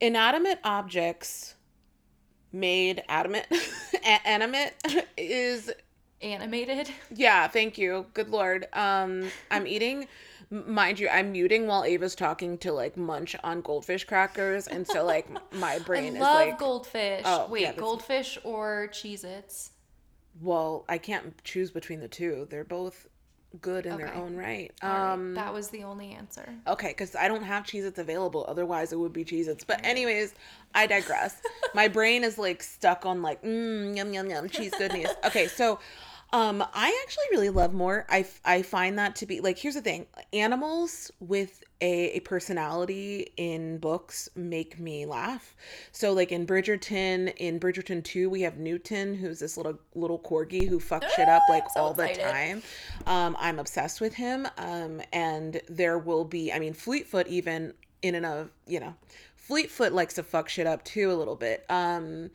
inanimate objects made adamant animate is animated. Yeah, thank you. Good lord. Um, I'm eating mind you, I'm muting while Ava's talking to like munch on goldfish crackers, and so like my brain I is love like goldfish. Oh, Wait, yeah, goldfish or Cheez Its? well, I can't choose between the two. They're both good in their own right. All right, Um that was the only answer. Okay, because I don't have Cheez Its available. Otherwise, it would be Cheez Its. But, anyways, I digress. My brain is like stuck on like, mm, yum, yum, yum, cheese goodness. Okay, so um, I actually really love Mort. I, I find that to be like, here's the thing animals with a, a personality in books make me laugh. So, like in Bridgerton, in Bridgerton 2, we have Newton, who's this little little corgi who fucks shit up like so all the excited. time time. Um, I'm obsessed with him. Um, and there will be, I mean, Fleetfoot even in and of, you know, Fleetfoot likes to fuck shit up too a little bit. Um,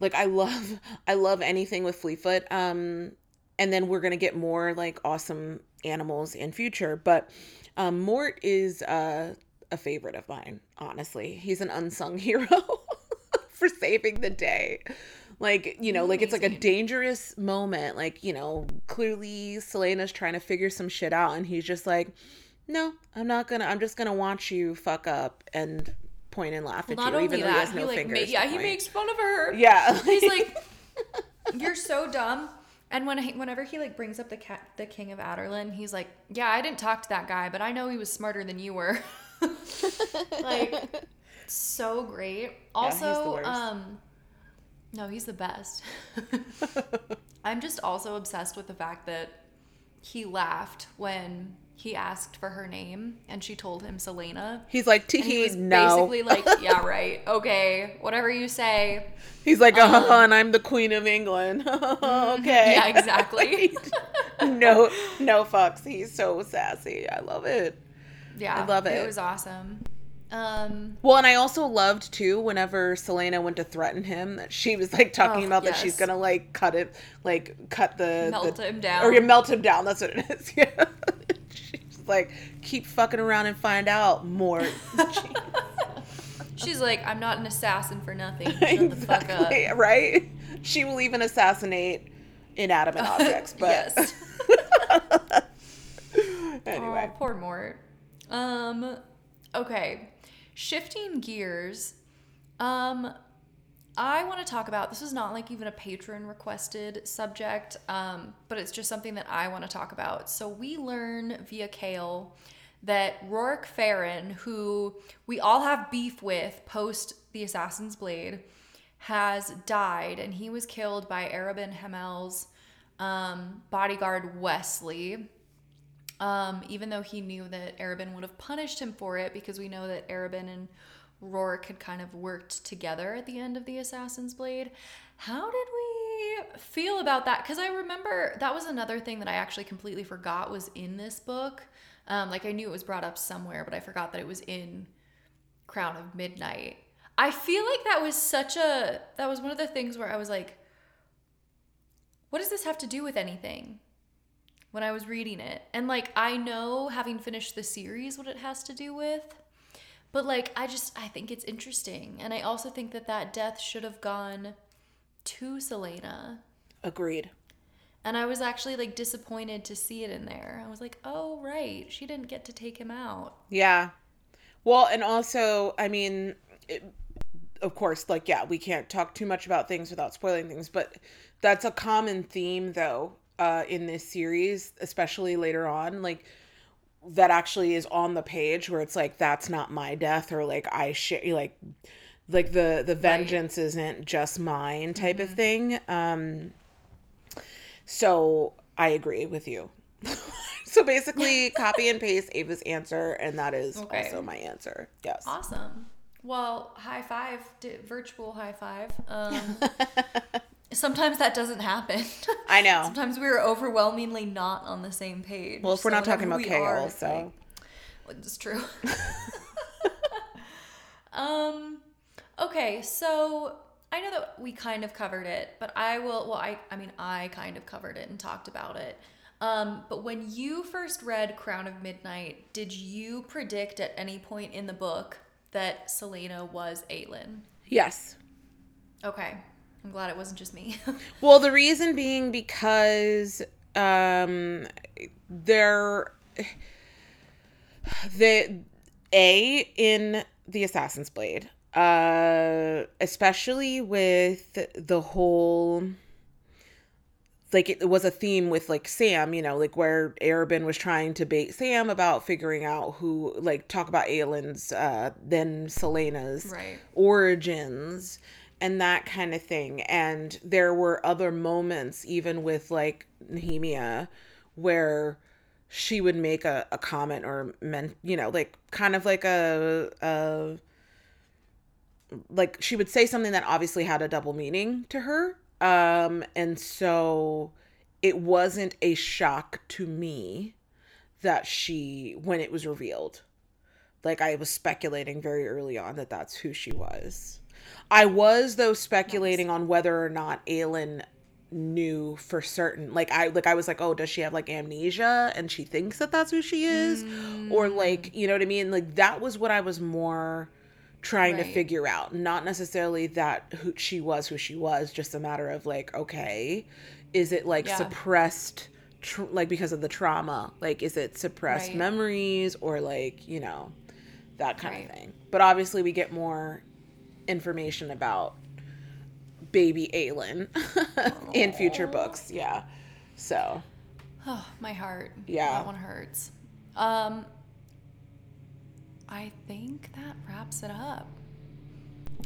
like I love, I love anything with Fleetfoot. Um, and then we're gonna get more like awesome animals in future. But um, Mort is uh, a favorite of mine. Honestly, he's an unsung hero for saving the day. Like you know, like it's like a dangerous moment. Like you know, clearly Celaena's trying to figure some shit out, and he's just like, "No, I'm not gonna. I'm just gonna watch you fuck up and point and laugh at Not you, even though he that, has he no like, fingers." ma- yeah, he point. makes fun of her. Yeah, He's like, "You're so dumb." And when he, whenever he like brings up the cat, the king of Adarlan, he's like, "Yeah, I didn't talk to that guy, but I know he was smarter than you were." like, so great. Also, worst. um, no, he's the best. I'm just also obsessed with the fact that he laughed when he asked for her name and she told him Celaena. he's like, he "Tee was no." basically like, yeah, right. Okay, whatever you say. He's like, "Uh, and I'm the queen of England." okay. Yeah, exactly. no, no fucks. He's so sassy. I love it. Yeah, I love it. It was awesome. Um, Well, and I also loved too whenever Celaena went to threaten him that she was like talking Oh, about that she's gonna like cut it, like cut the Melt the- him down. or you melt him down. That's what it is. Yeah. Like, keep fucking around and find out more. she's like, I'm not an assassin for nothing. Shut the fuck up. exactly. Right. She will even assassinate inanimate objects. But yes. anyway, Oh, poor Mort. Um, okay. Shifting gears. Um, I want to talk about this is not like even a patron requested subject, um, but it's just something that I want to talk about. So we learn via Chaol that Rourke Farran, who we all have beef with post the Assassin's Blade, has died, and he was killed by Arobynn Hamel's um, bodyguard Wesley um, even though he knew that Arobynn would have punished him for it because we know that Arobynn and Rourke had kind of worked together at the end of the Assassin's Blade. How did we feel about that? Because I remember that was another thing that I actually completely forgot was in this book. Um, like I knew it was brought up somewhere, but I forgot that it was in Crown of Midnight. I feel like that was such a that was one of the things where I was like, what does this have to do with anything? when I was reading it. And like I know having finished the series what it has to do with, but like I just I think it's interesting. And I also think that that death should have gone to Celaena. agreed. And I was actually like disappointed to see it in there. I was like, "Oh, right. She didn't get to take him out." Yeah. Well, and also, I mean, it, of course, like, yeah, we can't talk too much about things without spoiling things, but that's a common theme, though, uh, in this series, especially later on. Like, that actually is on the page where it's like, that's not my death, or like, I share, like, like the the vengeance isn't just mine type of thing um so i agree with you so basically copy and paste ava's answer and that is Okay. also my answer yes Awesome. Well, high five, di- virtual high five. Um, sometimes that doesn't happen. i know Sometimes we're overwhelmingly not on the same page. well if we're So not talking about are, chaol it's so like- It's true. um okay, so I know that we kind of covered it, but I will well I I mean I kind of covered it and talked about it. Um but when you first read Crown of Midnight, did you predict at any point in the book that Celaena was Aelin? yes Okay. I'm glad it wasn't just me. Well, the reason being because um there the a in the Assassin's Blade, uh especially with the whole like it was a theme with like Sam, you know, like where Arobynn was trying to bait Sam about figuring out who like talk about Aelin's uh then Celaena's Right. origins and that kind of thing. And there were other moments even with like Nehemia where she would make a, a comment or meant you know, like kind of like a a like she would say something that obviously had a double meaning to her. Um and so it wasn't a shock to me that she when it was revealed. Like i was speculating very early on that that's who she was i was though speculating on whether or not Aelin knew for certain like i like i was like oh does she have like amnesia and she thinks that that's who she is? Or mm. like you know what i mean? Like that was what i was more trying to figure out. Not necessarily that who she was who she was just a matter of like okay is it like Yeah. suppressed tr- like because of the trauma? Like is it suppressed Right. memories or like you know that kind Right. of thing? But obviously we get more information about baby Aelin in future books yeah so Oh, my heart. Yeah. That one hurts. Um I think that wraps it up.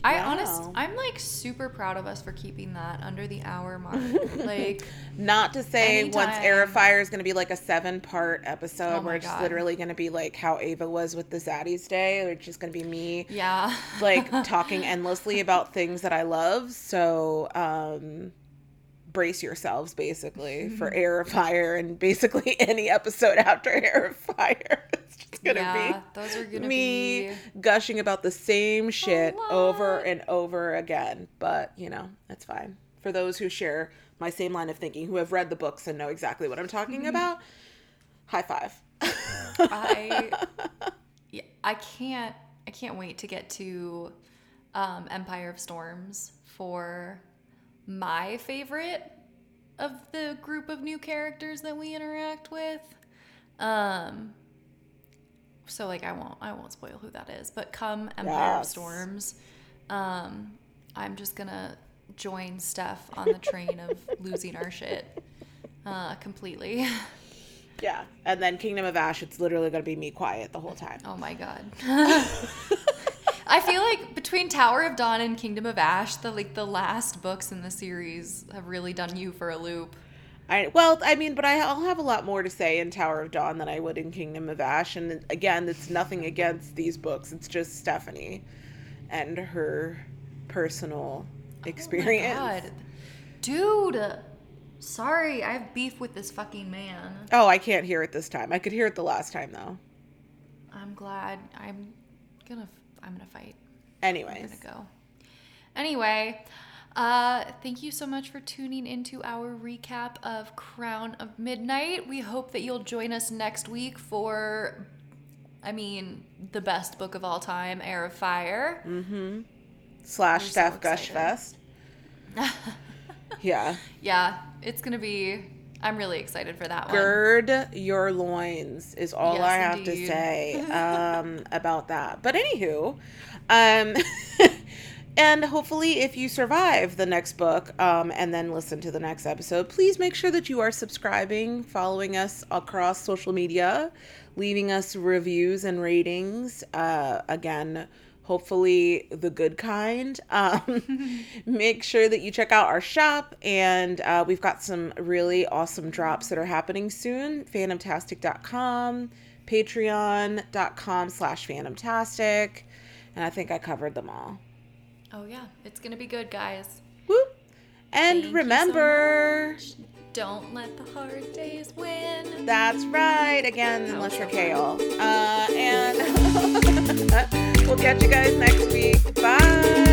I honest Wow. I'm like super proud of us for keeping that under the hour mark. like Not to say once Anytime. Of Fire is going to be like a seven part episode Oh where it's God. literally going to be like how Ava was with the Zaddy's Day, or it's just going to be me yeah. like talking endlessly about things that I love. So, um, brace yourselves basically for Heir of Fire and basically any episode after Heir of Fire. It's just to yeah, those are gonna me be gushing about the same shit over and over again. But, you know, that's fine. For those who share my same line of thinking, who have read the books and know exactly what I'm talking about, high five. I yeah, I can't I can't wait to get to um, Empire of Storms for my favorite of the group of new characters that we interact with. Um so like I won't I won't spoil who that is, but come Empire of Yes. Storms, um I'm just gonna join Steph on the train of losing our shit uh, completely. yeah. And then Kingdom of Ash, it's literally to be me quiet the whole time. Oh my god. I feel like between Tower of Dawn and Kingdom of Ash, the like the last books in the series have really done you for a loop. I well, I mean, but I, I'll have a lot more to say in Tower of Dawn than I would in Kingdom of Ash. And again, it's nothing against these books. It's just Stephanie and her personal experience. Oh my god. Dude. Sorry, I have beef with this fucking man. Oh, I can't hear it this time. I could hear it the last time though. I'm glad. I'm gonna I'm gonna fight. Anyway, I'm gonna go. Anyway, uh, thank you so much for tuning into our recap of Crown of Midnight. We hope that you'll join us next week for, I mean, the best book of all time, Heir of Fire. slash We're so Steph Gush. Fest. yeah. Yeah, it's gonna be. I'm really excited for that one. Gird your loins is all Yes, I have indeed. to say um, about that. But anywho, um, and hopefully, if you survive the next book um, and then listen to the next episode, please make sure that you are subscribing, following us across social media, leaving us reviews and ratings. Uh, again. Hopefully, the good kind. Um, make sure that you check out our shop, and uh, we've got some really awesome drops that are happening soon. Phantomtastic.com, patreon.com slash phantomtastic, and I think I covered them all. Oh yeah, it's gonna be good, guys. Whoop. And Thank remember. Don't let the hard days win. that's right, again, unless you're chaol. Uh, and we'll catch you guys next week. Bye.